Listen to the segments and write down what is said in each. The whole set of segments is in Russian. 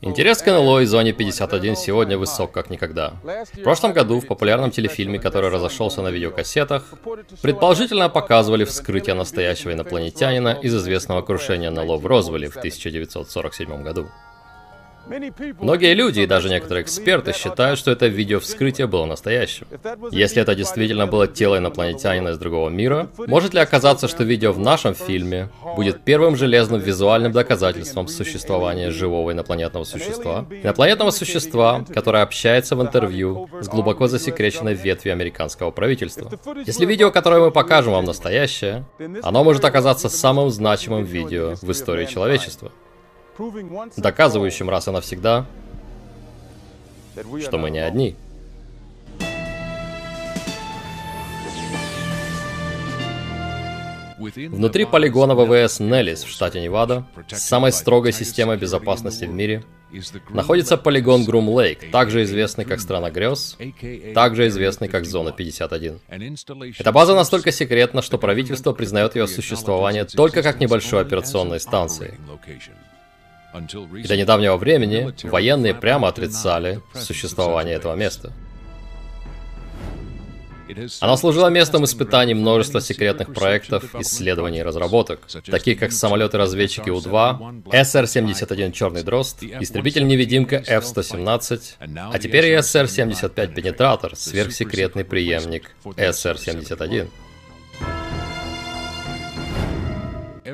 Интерес к НЛО и Зоне 51 сегодня высок как никогда. В прошлом году в популярном телефильме, который разошелся на видеокассетах, предположительно показывали вскрытие настоящего инопланетянина из известного крушения НЛО в Розвилле в 1947 году. Многие люди и даже некоторые эксперты считают, что это видео вскрытие было настоящим. Если это действительно было тело инопланетянина из другого мира, может ли оказаться, что видео в нашем фильме будет первым железным визуальным доказательством существования живого инопланетного существа? Инопланетного существа, которое общается в интервью с глубоко засекреченной ветвью американского правительства. Если видео, которое мы покажем вам настоящее, оно может оказаться самым значимым видео в истории человечества доказывающим раз и навсегда, что мы не одни. Внутри полигона ВВС Неллис в штате Невада, с самой строгой системой безопасности в мире, находится полигон Грум Лейк, также известный как Страна Грез, также известный как Зона 51. Эта база настолько секретна, что правительство признает ее существование только как небольшой операционной станции. И до недавнего времени военные прямо отрицали существование этого места. Она служила местом испытаний множества секретных проектов, исследований и разработок, таких как самолеты-разведчики У-2, СР-71 «Черный дрозд», истребитель-невидимка F-117, а теперь и СР-75 «Пенетратор», сверхсекретный преемник СР-71.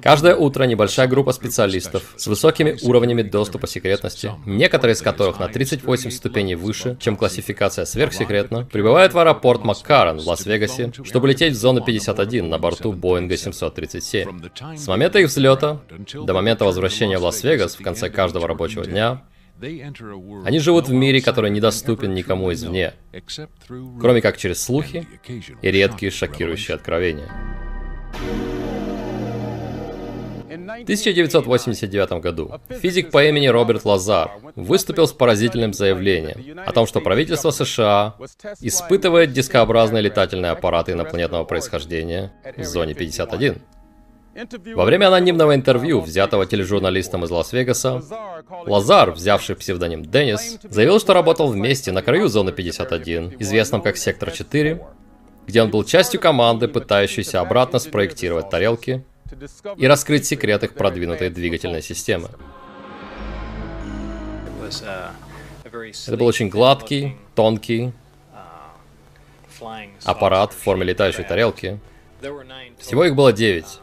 Каждое утро небольшая группа специалистов с высокими уровнями доступа секретности, некоторые из которых на 38 ступеней выше, чем классификация сверхсекретно, прибывают в аэропорт Маккарен в Лас-Вегасе, чтобы лететь в зону 51 на борту Боинга 737. С момента их взлета до момента возвращения в Лас-Вегас в конце каждого рабочего дня они живут в мире, который недоступен никому извне, кроме как через слухи и редкие шокирующие откровения. 1989 году физик по имени Роберт Лазар выступил с поразительным заявлением о том, что правительство США испытывает дискообразные летательные аппараты инопланетного происхождения в зоне 51. Во время анонимного интервью, взятого тележурналистом из Лас-Вегаса, Лазар, взявший псевдоним Деннис, заявил, что работал вместе на краю зоны 51, известном как Сектор 4, где он был частью команды, пытающейся обратно спроектировать тарелки и раскрыть секрет их продвинутой двигательной системы. Это был очень гладкий, тонкий аппарат в форме летающей тарелки. Всего их было девять.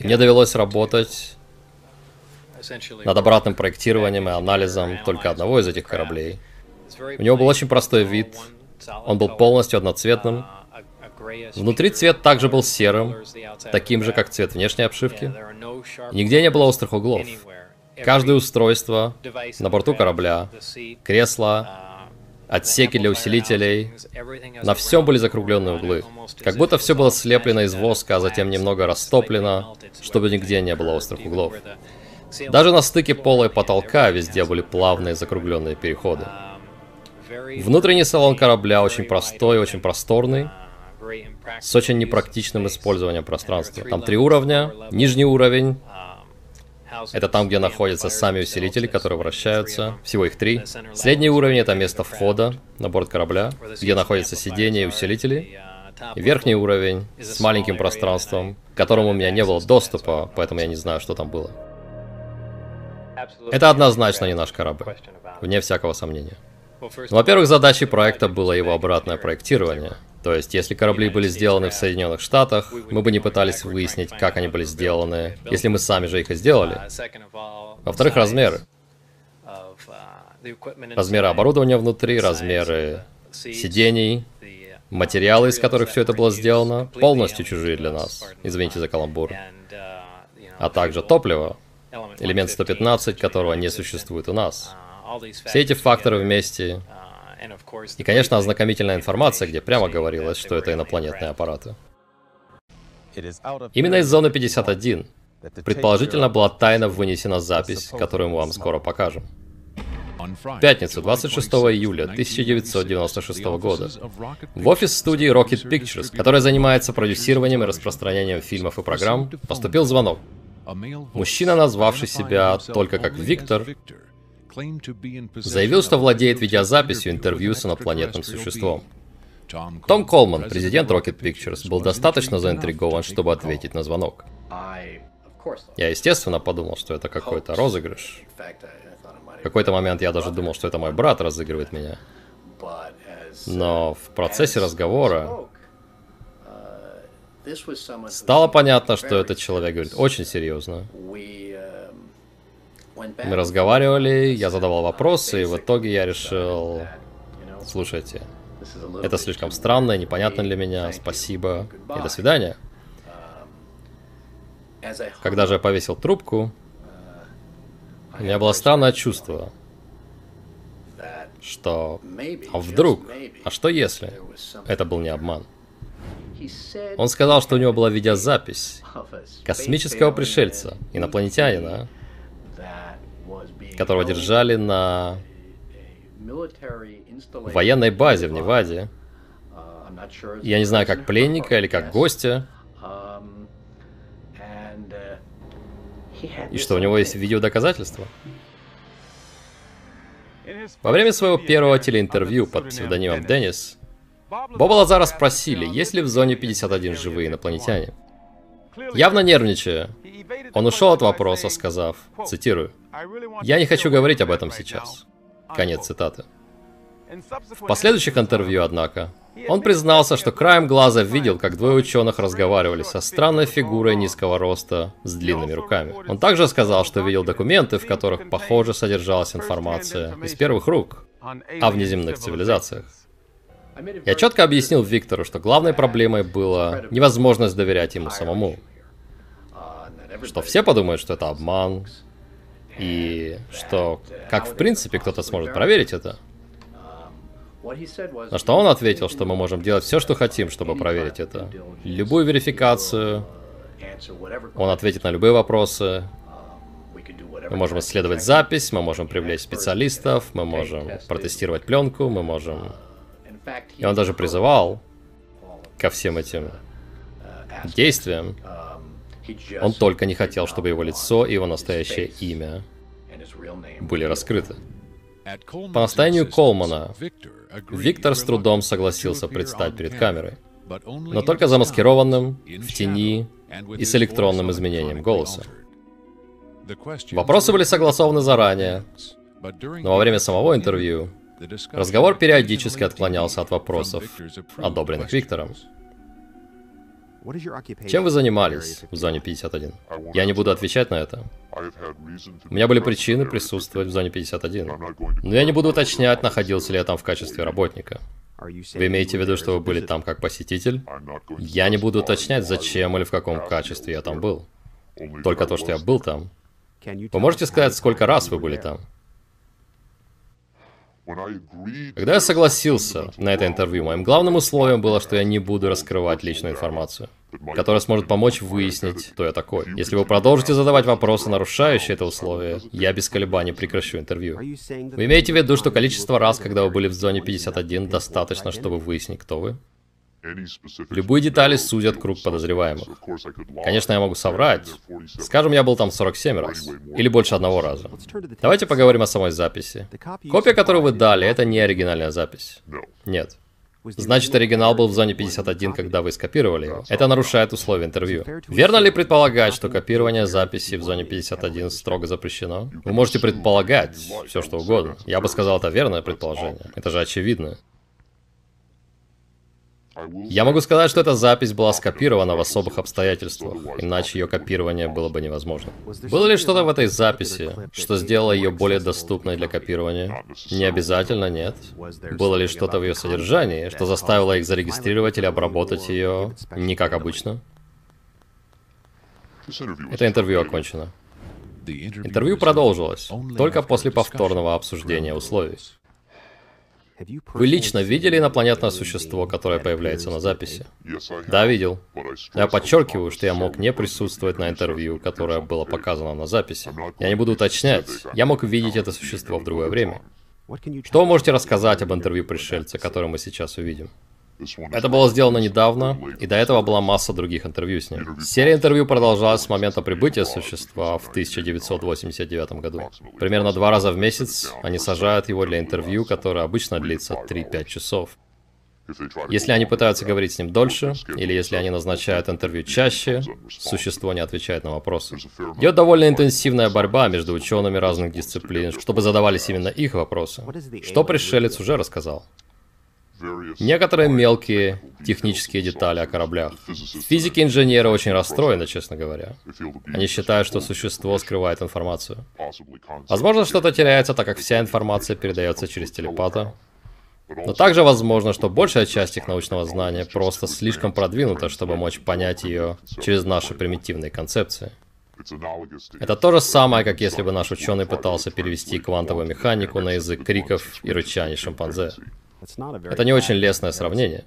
Мне довелось работать над обратным проектированием и анализом только одного из этих кораблей. У него был очень простой вид. Он был полностью одноцветным, Внутри цвет также был серым, таким же, как цвет внешней обшивки. Нигде не было острых углов. Каждое устройство на борту корабля, кресло, отсеки для усилителей, на всем были закругленные углы. Как будто все было слеплено из воска, а затем немного растоплено, чтобы нигде не было острых углов. Даже на стыке пола и потолка везде были плавные закругленные переходы. Внутренний салон корабля очень простой, очень просторный, с очень непрактичным использованием пространства. Там три уровня. Нижний уровень это там, где находятся сами усилители, которые вращаются. Всего их три. Средний уровень — это место входа на борт корабля, где находятся сиденья и усилители. И верхний уровень с маленьким пространством, к которому у меня не было доступа, поэтому я не знаю, что там было. Это однозначно не наш корабль, вне всякого сомнения. Во-первых, задачей проекта было его обратное проектирование. То есть, если корабли были сделаны в Соединенных Штатах, мы бы не пытались выяснить, как они были сделаны, если мы сами же их и сделали. Во-вторых, размеры. Размеры оборудования внутри, размеры сидений, материалы, из которых все это было сделано, полностью чужие для нас. Извините за каламбур. А также топливо, элемент 115, которого не существует у нас. Все эти факторы вместе и, конечно, ознакомительная информация, где прямо говорилось, что это инопланетные аппараты. Именно из зоны 51 предположительно была тайно вынесена запись, которую мы вам скоро покажем. В пятницу, 26 июля 1996 года, в офис студии Rocket Pictures, которая занимается продюсированием и распространением фильмов и программ, поступил звонок. Мужчина, назвавший себя только как Виктор, заявил, что владеет видеозаписью интервью с инопланетным существом. Том Колман, президент Rocket Pictures, был достаточно заинтригован, чтобы ответить на звонок. Я, естественно, подумал, что это какой-то розыгрыш. В какой-то момент я даже думал, что это мой брат разыгрывает меня. Но в процессе разговора стало понятно, что этот человек говорит очень серьезно. Мы разговаривали, я задавал вопросы, и в итоге я решил, слушайте, это слишком странно и непонятно для меня, спасибо и до свидания. Когда же я повесил трубку, у меня было странное чувство, что а вдруг, а что если это был не обман? Он сказал, что у него была видеозапись космического пришельца, инопланетянина, которого держали на военной базе в Неваде. Я не знаю, как пленника или как гостя. И что, у него есть видеодоказательства? Во время своего первого телеинтервью под псевдонимом Деннис, Боба Лазара спросили, есть ли в зоне 51 живые инопланетяне. Явно нервничая, он ушел от вопроса, сказав, цитирую, «Я не хочу говорить об этом сейчас». Конец цитаты. В последующих интервью, однако, он признался, что краем глаза видел, как двое ученых разговаривали со странной фигурой низкого роста с длинными руками. Он также сказал, что видел документы, в которых, похоже, содержалась информация из первых рук о внеземных цивилизациях. Я четко объяснил Виктору, что главной проблемой была невозможность доверять ему самому. Что все подумают, что это обман, и что, как в принципе кто-то сможет проверить это. На что он ответил, что мы можем делать все, что хотим, чтобы проверить это. Любую верификацию. Он ответит на любые вопросы. Мы можем исследовать запись, мы можем привлечь специалистов, мы можем протестировать пленку, мы можем... И он даже призывал ко всем этим действиям. Он только не хотел, чтобы его лицо и его настоящее имя были раскрыты. По настоянию Колмана, Виктор с трудом согласился предстать перед камерой, но только замаскированным, в тени и с электронным изменением голоса. Вопросы были согласованы заранее, но во время самого интервью разговор периодически отклонялся от вопросов, одобренных Виктором. Чем вы занимались в зоне 51? Я не буду отвечать на это. У меня были причины присутствовать в зоне 51. Но я не буду уточнять, находился ли я там в качестве работника. Вы имеете в виду, что вы были там как посетитель? Я не буду уточнять, зачем или в каком качестве я там был. Только то, что я был там. Вы можете сказать, сколько раз вы были там? Когда я согласился на это интервью, моим главным условием было, что я не буду раскрывать личную информацию, которая сможет помочь выяснить, кто я такой. Если вы продолжите задавать вопросы, нарушающие это условие, я без колебаний прекращу интервью. Вы имеете в виду, что количество раз, когда вы были в зоне 51, достаточно, чтобы выяснить, кто вы? Любые детали судят круг подозреваемых. Конечно, я могу соврать. Скажем, я был там 47 раз. Или больше одного раза. Давайте поговорим о самой записи. Копия, которую вы дали, это не оригинальная запись. Нет. Значит, оригинал был в зоне 51, когда вы скопировали его. Это нарушает условия интервью. Верно ли предполагать, что копирование записи в зоне 51 строго запрещено? Вы можете предполагать все, что угодно. Я бы сказал, это верное предположение. Это же очевидно. Я могу сказать, что эта запись была скопирована в особых обстоятельствах, иначе ее копирование было бы невозможно. Было ли что-то в этой записи, что сделало ее более доступной для копирования? Не обязательно, нет. Было ли что-то в ее содержании, что заставило их зарегистрировать или обработать ее не как обычно? Это интервью окончено. Интервью продолжилось, только после повторного обсуждения условий. Вы лично видели инопланетное существо, которое появляется на записи? Да, видел. Я подчеркиваю, что я мог не присутствовать на интервью, которое было показано на записи. Я не буду уточнять. Я мог видеть это существо в другое время. Что вы можете рассказать об интервью пришельца, которое мы сейчас увидим? Это было сделано недавно, и до этого была масса других интервью с ним. Серия интервью продолжалась с момента прибытия существа в 1989 году. Примерно два раза в месяц они сажают его для интервью, которое обычно длится 3-5 часов. Если они пытаются говорить с ним дольше, или если они назначают интервью чаще, существо не отвечает на вопросы. Идет довольно интенсивная борьба между учеными разных дисциплин, чтобы задавались именно их вопросы. Что пришелец уже рассказал. Некоторые мелкие технические детали о кораблях. Физики и инженеры очень расстроены, честно говоря. Они считают, что существо скрывает информацию. Возможно, что-то теряется, так как вся информация передается через телепата. Но также возможно, что большая часть их научного знания просто слишком продвинута, чтобы мочь понять ее через наши примитивные концепции. Это то же самое, как если бы наш ученый пытался перевести квантовую механику на язык криков и рычаний шимпанзе. Это не очень лестное сравнение.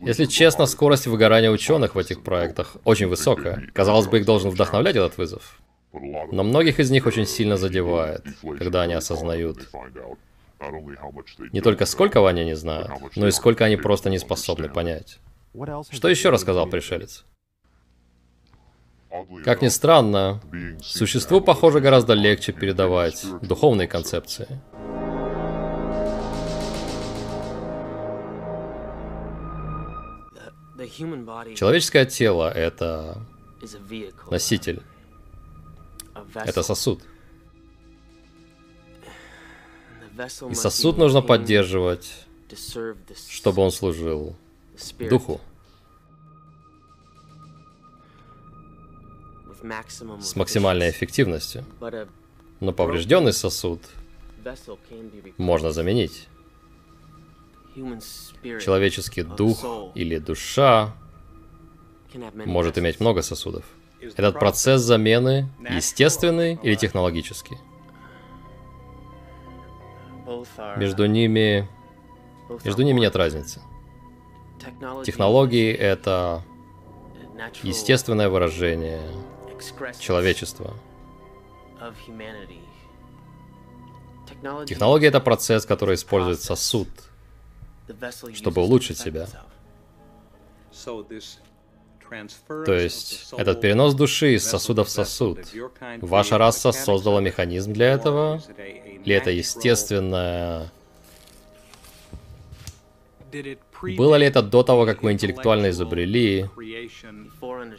Если честно, скорость выгорания ученых в этих проектах очень высокая. Казалось бы, их должен вдохновлять этот вызов. Но многих из них очень сильно задевает, когда они осознают не только сколько они не знают, но и сколько они просто не способны понять. Что еще рассказал пришелец? Как ни странно, существу, похоже, гораздо легче передавать духовные концепции. Человеческое тело — это носитель, это сосуд. И сосуд нужно поддерживать, чтобы он служил духу. С максимальной эффективностью. Но поврежденный сосуд можно заменить. Человеческий дух или душа может иметь много сосудов. Этот процесс замены естественный или технологический? Между ними... Между ними нет разницы. Технологии — это естественное выражение человечества. Технология — это процесс, который использует сосуд — чтобы улучшить себя. То есть, этот перенос души из сосуда в сосуд. Ваша раса создала механизм для этого? Или это естественное... Было ли это до того, как вы интеллектуально изобрели?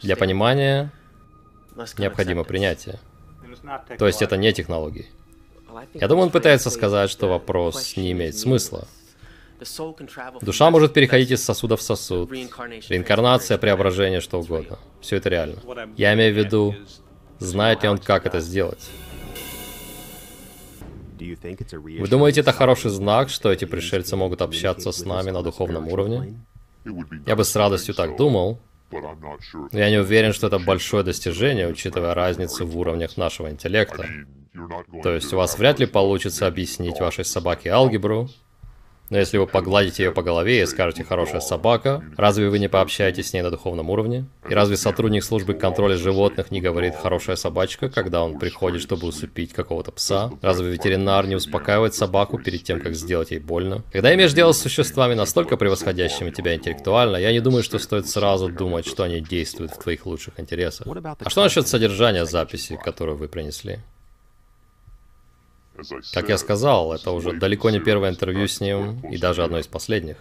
Для понимания необходимо принятие. То есть это не технологии. Я думаю, он пытается сказать, что вопрос не имеет смысла. Душа может переходить из сосуда в сосуд. Реинкарнация, преображение, что угодно. Все это реально. Я имею в виду, знает ли он, как это сделать. Вы думаете, это хороший знак, что эти пришельцы могут общаться с нами на духовном уровне? Я бы с радостью так думал, но я не уверен, что это большое достижение, учитывая разницу в уровнях нашего интеллекта. То есть у вас вряд ли получится объяснить вашей собаке алгебру, но если вы погладите ее по голове и скажете «хорошая собака», разве вы не пообщаетесь с ней на духовном уровне? И разве сотрудник службы контроля животных не говорит «хорошая собачка», когда он приходит, чтобы усыпить какого-то пса? Разве ветеринар не успокаивает собаку перед тем, как сделать ей больно? Когда имеешь дело с существами настолько превосходящими тебя интеллектуально, я не думаю, что стоит сразу думать, что они действуют в твоих лучших интересах. А что насчет содержания записи, которую вы принесли? Как я сказал, это уже далеко не первое интервью с ним, и даже одно из последних.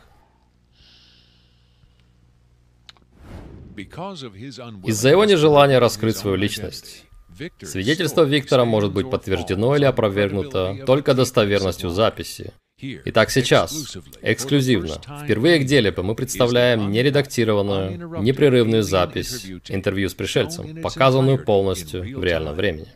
Из-за его нежелания раскрыть свою личность. Свидетельство Виктора может быть подтверждено или опровергнуто только достоверностью записи. Итак, сейчас, эксклюзивно, впервые Делепе мы представляем нередактированную, непрерывную запись интервью с пришельцем, показанную полностью в реальном времени.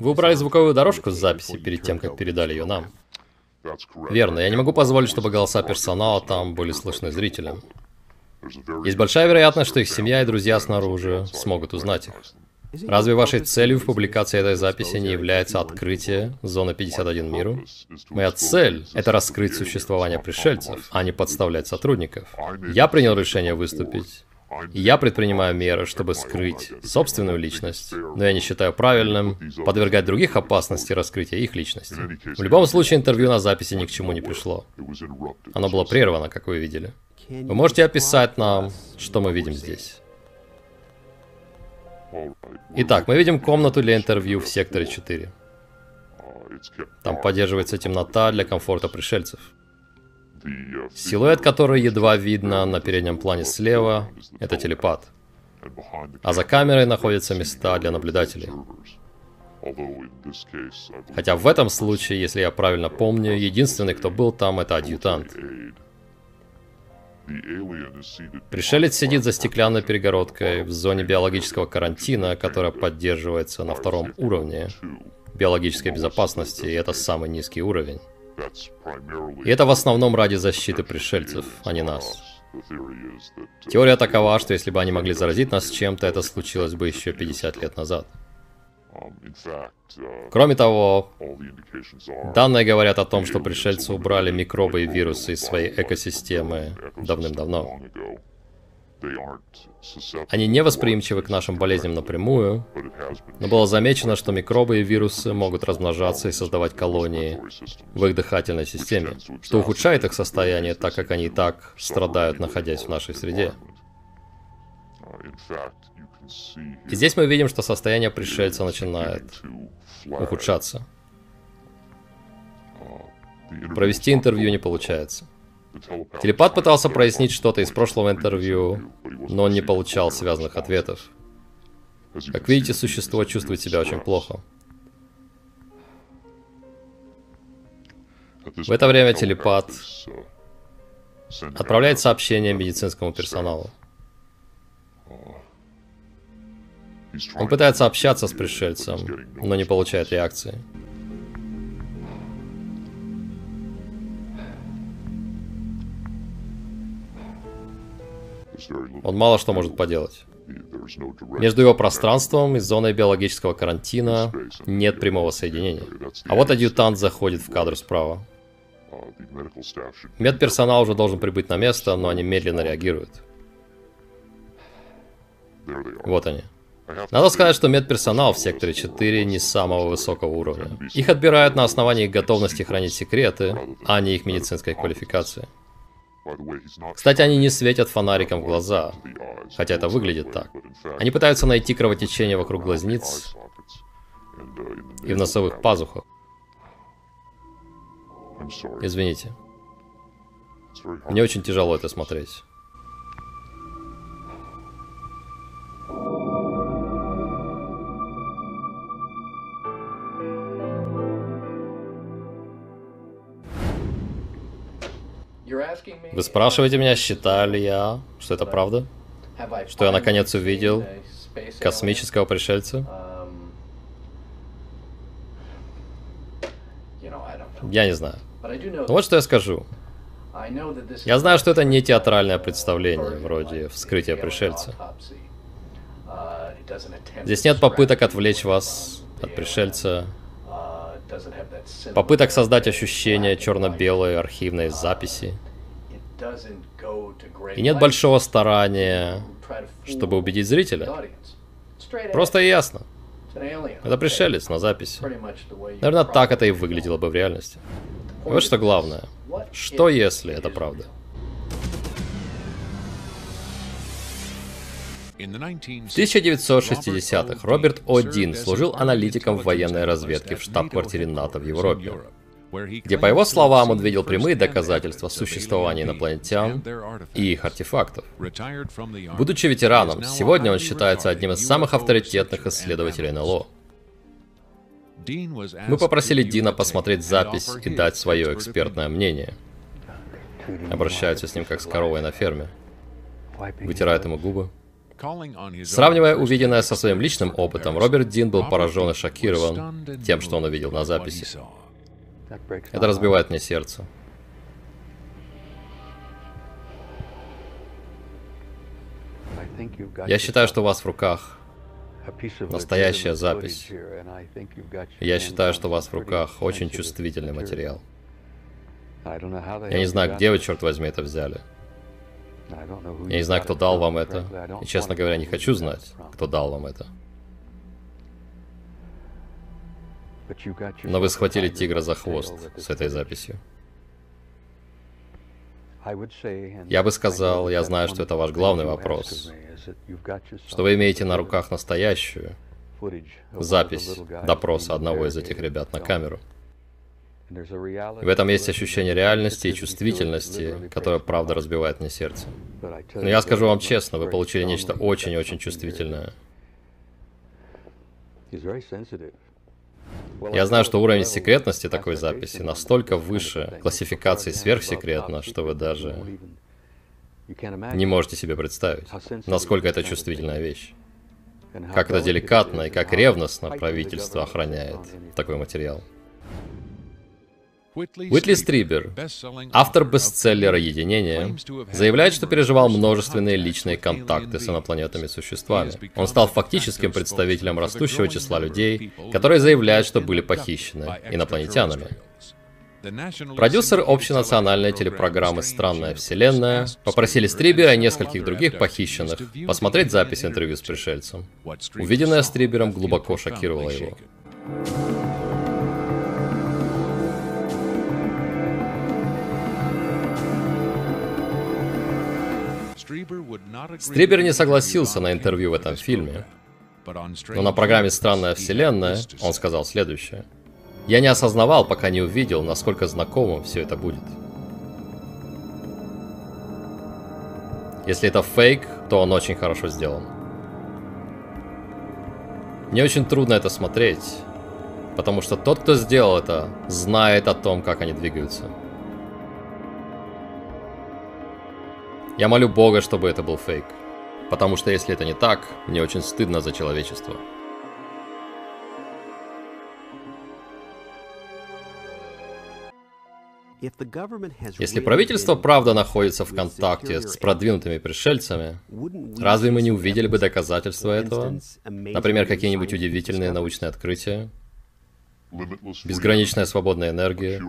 Вы убрали звуковую дорожку с записи перед тем, как передали ее нам. Верно, я не могу позволить, чтобы голоса персонала там были слышны зрителям. Есть большая вероятность, что их семья и друзья снаружи смогут узнать их. Разве вашей целью в публикации этой записи не является открытие Зоны 51 миру? Моя цель — это раскрыть существование пришельцев, а не подставлять сотрудников. Я принял решение выступить. Я предпринимаю меры, чтобы скрыть собственную личность, но я не считаю правильным подвергать других опасности раскрытия их личности. В любом случае, интервью на записи ни к чему не пришло. Оно было прервано, как вы видели. Вы можете описать нам, что мы видим здесь? Итак, мы видим комнату для интервью в секторе 4. Там поддерживается темнота для комфорта пришельцев. Силуэт, который едва видно на переднем плане слева, это телепат. А за камерой находятся места для наблюдателей. Хотя в этом случае, если я правильно помню, единственный, кто был там, это адъютант. Пришелец сидит за стеклянной перегородкой в зоне биологического карантина, которая поддерживается на втором уровне биологической безопасности, и это самый низкий уровень. И это в основном ради защиты пришельцев, а не нас. Теория такова, что если бы они могли заразить нас чем-то, это случилось бы еще 50 лет назад. Кроме того, данные говорят о том, что пришельцы убрали микробы и вирусы из своей экосистемы давным-давно. Они не восприимчивы к нашим болезням напрямую, но было замечено, что микробы и вирусы могут размножаться и создавать колонии в их дыхательной системе, что ухудшает их состояние, так как они и так страдают, находясь в нашей среде. И здесь мы видим, что состояние пришельца начинает ухудшаться. Провести интервью не получается. Телепат пытался прояснить что-то из прошлого интервью, но он не получал связанных ответов. Как видите, существо чувствует себя очень плохо. В это время телепат отправляет сообщение медицинскому персоналу. Он пытается общаться с пришельцем, но не получает реакции. Он мало что может поделать. Между его пространством и зоной биологического карантина нет прямого соединения. А вот адъютант заходит в кадр справа. Медперсонал уже должен прибыть на место, но они медленно реагируют. Вот они. Надо сказать, что медперсонал в секторе 4 не самого высокого уровня. Их отбирают на основании их готовности хранить секреты, а не их медицинской квалификации. Кстати, они не светят фонариком в глаза, хотя это выглядит так. Они пытаются найти кровотечение вокруг глазниц и в носовых пазухах. Извините. Мне очень тяжело это смотреть. Вы спрашиваете меня, считаю ли я, что это правда? Что я наконец увидел космического пришельца? Я не знаю. Но вот что я скажу. Я знаю, что это не театральное представление, вроде вскрытия пришельца. Здесь нет попыток отвлечь вас от пришельца, попыток создать ощущение черно-белой архивной записи. И нет большого старания, чтобы убедить зрителя. Просто и ясно. Это пришелец на записи. Наверное, так это и выглядело бы в реальности. Вот что главное. Что если это правда? В 1960-х Роберт О'Дин служил аналитиком в военной разведке в штаб-квартире НАТО в Европе где, по его словам, он видел прямые доказательства существования инопланетян и их артефактов. Будучи ветераном, сегодня он считается одним из самых авторитетных исследователей НЛО. Мы попросили Дина посмотреть запись и дать свое экспертное мнение. Обращаются с ним как с коровой на ферме. Вытирают ему губы. Сравнивая увиденное со своим личным опытом, Роберт Дин был поражен и шокирован тем, что он увидел на записи. Это разбивает мне сердце. Я считаю, что у вас в руках настоящая запись. Я считаю, что у вас в руках очень чувствительный материал. Я не знаю, где вы, черт возьми, это взяли. Я не знаю, кто дал вам это. И, честно говоря, не хочу знать, кто дал вам это. Но вы схватили тигра за хвост с этой записью. Я бы сказал, я знаю, что это ваш главный вопрос, что вы имеете на руках настоящую запись допроса одного из этих ребят на камеру. В этом есть ощущение реальности и чувствительности, которое, правда, разбивает мне сердце. Но я скажу вам честно, вы получили нечто очень-очень чувствительное. Я знаю, что уровень секретности такой записи настолько выше классификации сверхсекретно, что вы даже не можете себе представить, насколько это чувствительная вещь. Как это деликатно и как ревностно правительство охраняет такой материал. Уитли Стрибер, автор бестселлера «Единение», заявляет, что переживал множественные личные контакты с инопланетными существами. Он стал фактическим представителем растущего числа людей, которые заявляют, что были похищены инопланетянами. Продюсер общенациональной телепрограммы «Странная вселенная» попросили Стрибера и нескольких других похищенных посмотреть запись интервью с пришельцем. Увиденное Стрибером глубоко шокировало его. Стрибер не согласился на интервью в этом фильме, но на программе «Странная вселенная» он сказал следующее. «Я не осознавал, пока не увидел, насколько знакомым все это будет. Если это фейк, то он очень хорошо сделан. Мне очень трудно это смотреть, потому что тот, кто сделал это, знает о том, как они двигаются. Я молю Бога, чтобы это был фейк. Потому что если это не так, мне очень стыдно за человечество. Если правительство правда находится в контакте с продвинутыми пришельцами, разве мы не увидели бы доказательства этого? Например, какие-нибудь удивительные научные открытия? Безграничная свободная энергия,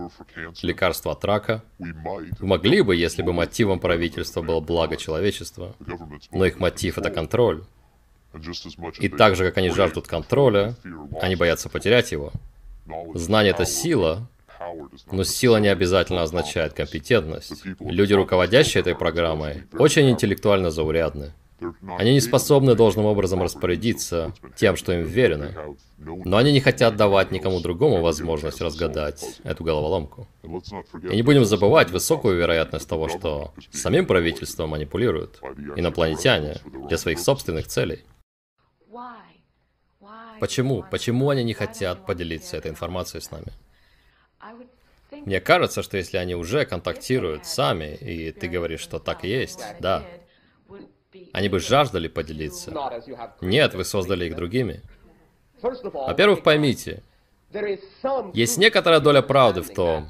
лекарство от рака. Могли бы, если бы мотивом правительства было благо человечества, но их мотив это контроль. И так же, как они жаждут контроля, они боятся потерять его. Знание это сила, но сила не обязательно означает компетентность. Люди, руководящие этой программой, очень интеллектуально заурядны. Они не способны должным образом распорядиться тем, что им верено. Но они не хотят давать никому другому возможность разгадать эту головоломку. И не будем забывать высокую вероятность того, что самим правительством манипулируют инопланетяне для своих собственных целей. Почему? Почему они не хотят поделиться этой информацией с нами? Мне кажется, что если они уже контактируют сами, и ты говоришь, что так и есть, да, они бы жаждали поделиться. Нет, вы создали их другими. Во-первых, поймите, есть некоторая доля правды в том,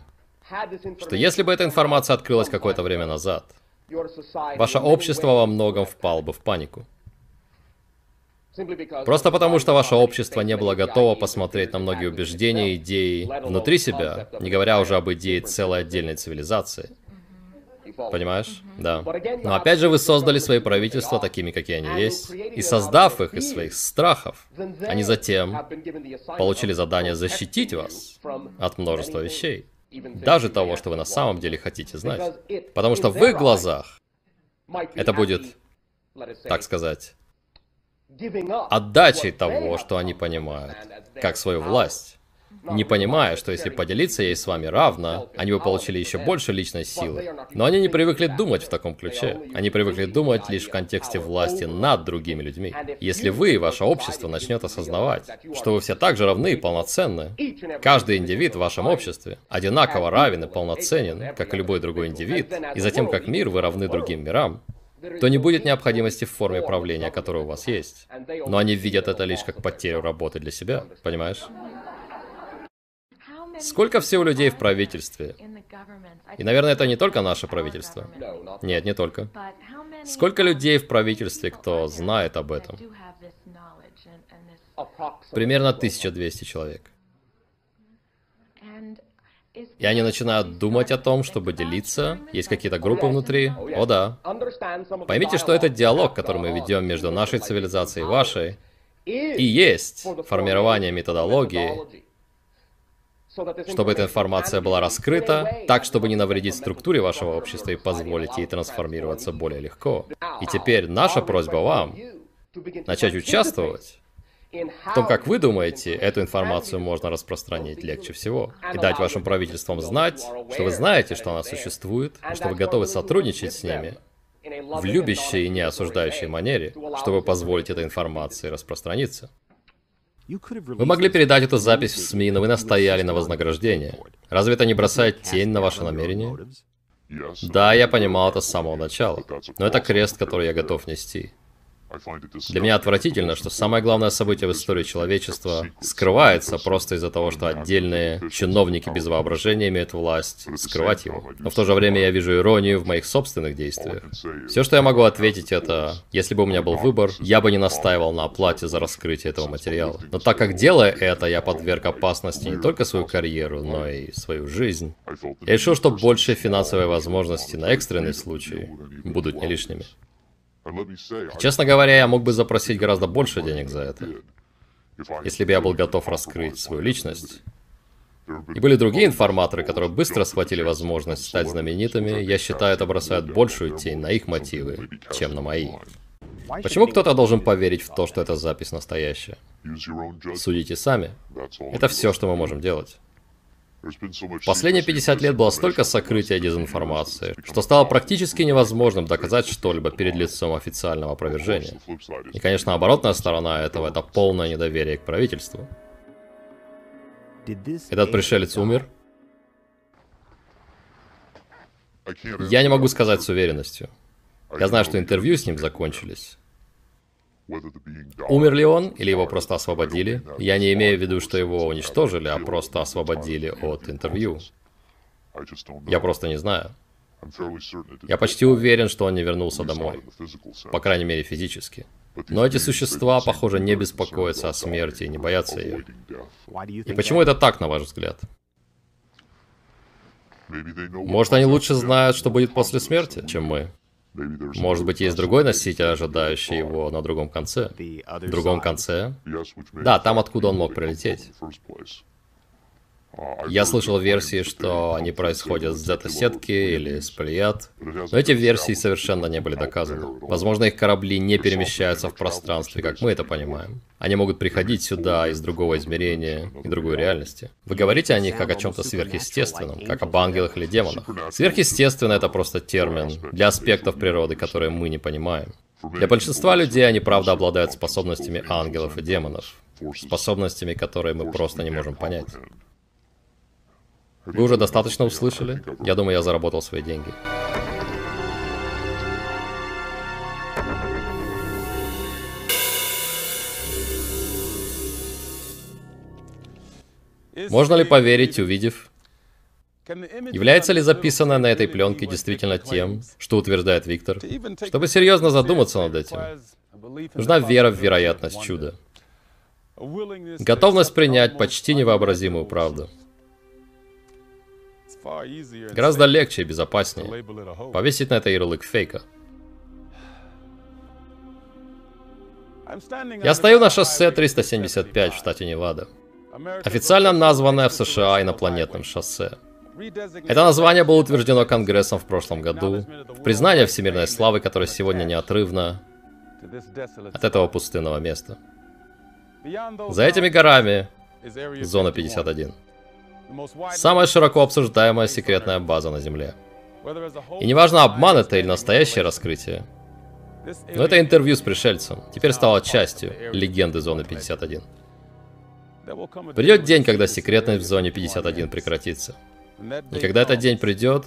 что если бы эта информация открылась какое-то время назад, ваше общество во многом впало бы в панику. Просто потому, что ваше общество не было готово посмотреть на многие убеждения идеи внутри себя, не говоря уже об идее целой отдельной цивилизации. Понимаешь? Да. Но опять же вы создали свои правительства такими, какие они есть, и создав их из своих страхов, они затем получили задание защитить вас от множества вещей. Даже того, что вы на самом деле хотите знать. Потому что в их глазах это будет, так сказать, отдачей того, что они понимают, как свою власть не понимая, что если поделиться ей с вами равно, они бы получили еще больше личной силы. Но они не привыкли думать в таком ключе. Они привыкли думать лишь в контексте власти над другими людьми. Если вы и ваше общество начнет осознавать, что вы все так же равны и полноценны, каждый индивид в вашем обществе одинаково равен и полноценен, как и любой другой индивид, и затем как мир вы равны другим мирам, то не будет необходимости в форме правления, которая у вас есть. Но они видят это лишь как потерю работы для себя, понимаешь? Сколько всего людей в правительстве? И, наверное, это не только наше правительство. Нет, не только. Сколько людей в правительстве, кто знает об этом? Примерно 1200 человек. И они начинают думать о том, чтобы делиться. Есть какие-то группы внутри. О да. Поймите, что это диалог, который мы ведем между нашей цивилизацией и вашей. И есть формирование методологии, чтобы эта информация была раскрыта, так, чтобы не навредить структуре вашего общества и позволить ей трансформироваться более легко. И теперь наша просьба вам начать участвовать в том, как вы думаете, эту информацию можно распространить легче всего. И дать вашим правительствам знать, что вы знаете, что она существует, и что вы готовы сотрудничать с ними в любящей и не осуждающей манере, чтобы позволить этой информации распространиться. Вы могли передать эту запись в СМИ, но вы настояли на вознаграждение. Разве это не бросает тень на ваше намерение? Да, я понимал это с самого начала, но это крест, который я готов нести. Для меня отвратительно, что самое главное событие в истории человечества скрывается просто из-за того, что отдельные чиновники без воображения имеют власть скрывать его. Но в то же время я вижу иронию в моих собственных действиях. Все, что я могу ответить, это, если бы у меня был выбор, я бы не настаивал на оплате за раскрытие этого материала. Но так как делая это, я подверг опасности не только свою карьеру, но и свою жизнь. Я решил, что большие финансовые возможности на экстренный случай будут не лишними. Честно говоря, я мог бы запросить гораздо больше денег за это, если бы я был готов раскрыть свою личность. И были другие информаторы, которые быстро схватили возможность стать знаменитыми, я считаю, это бросает большую тень на их мотивы, чем на мои. Почему кто-то должен поверить в то, что эта запись настоящая? Судите сами. Это все, что мы можем делать. Последние 50 лет было столько сокрытия дезинформации, что стало практически невозможным доказать что-либо перед лицом официального опровержения. И, конечно, оборотная сторона этого – это полное недоверие к правительству. Этот пришелец умер? Я не могу сказать с уверенностью. Я знаю, что интервью с ним закончились. Умер ли он, или его просто освободили? Я не имею в виду, что его уничтожили, а просто освободили от интервью. Я просто не знаю. Я почти уверен, что он не вернулся домой. По крайней мере, физически. Но эти существа, похоже, не беспокоятся о смерти и не боятся ее. И почему это так, на ваш взгляд? Может, они лучше знают, что будет после смерти, чем мы? Может быть, есть другой носитель, ожидающий его на другом конце? В другом конце? Да, там, откуда он мог прилететь. Я слышал версии, что они происходят с зета-сетки или с плеяд, но эти версии совершенно не были доказаны. Возможно, их корабли не перемещаются в пространстве, как мы это понимаем. Они могут приходить сюда из другого измерения и другой реальности. Вы говорите о них как о чем-то сверхъестественном, как об ангелах или демонах. Сверхъестественно это просто термин для аспектов природы, которые мы не понимаем. Для большинства людей они правда обладают способностями ангелов и демонов, способностями, которые мы просто не можем понять. Вы уже достаточно услышали? Я думаю, я заработал свои деньги. Можно ли поверить, увидев? Является ли записанное на этой пленке действительно тем, что утверждает Виктор? Чтобы серьезно задуматься над этим, нужна вера в вероятность чуда. Готовность принять почти невообразимую правду. Гораздо легче и безопаснее повесить на это ярлык фейка. Я стою на шоссе 375 в штате Невада. Официально названное в США инопланетным шоссе. Это название было утверждено Конгрессом в прошлом году в признание всемирной славы, которая сегодня неотрывна от этого пустынного места. За этими горами зона 51. Самая широко обсуждаемая секретная база на Земле. И неважно, обман это или настоящее раскрытие. Но это интервью с пришельцем теперь стало частью легенды Зоны 51. Придет день, когда секретность в Зоне 51 прекратится. И когда этот день придет,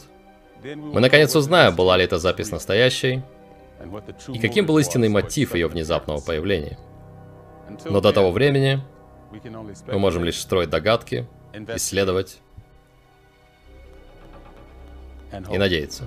мы наконец узнаем, была ли эта запись настоящей, и каким был истинный мотив ее внезапного появления. Но до того времени мы можем лишь строить догадки, исследовать и надеяться.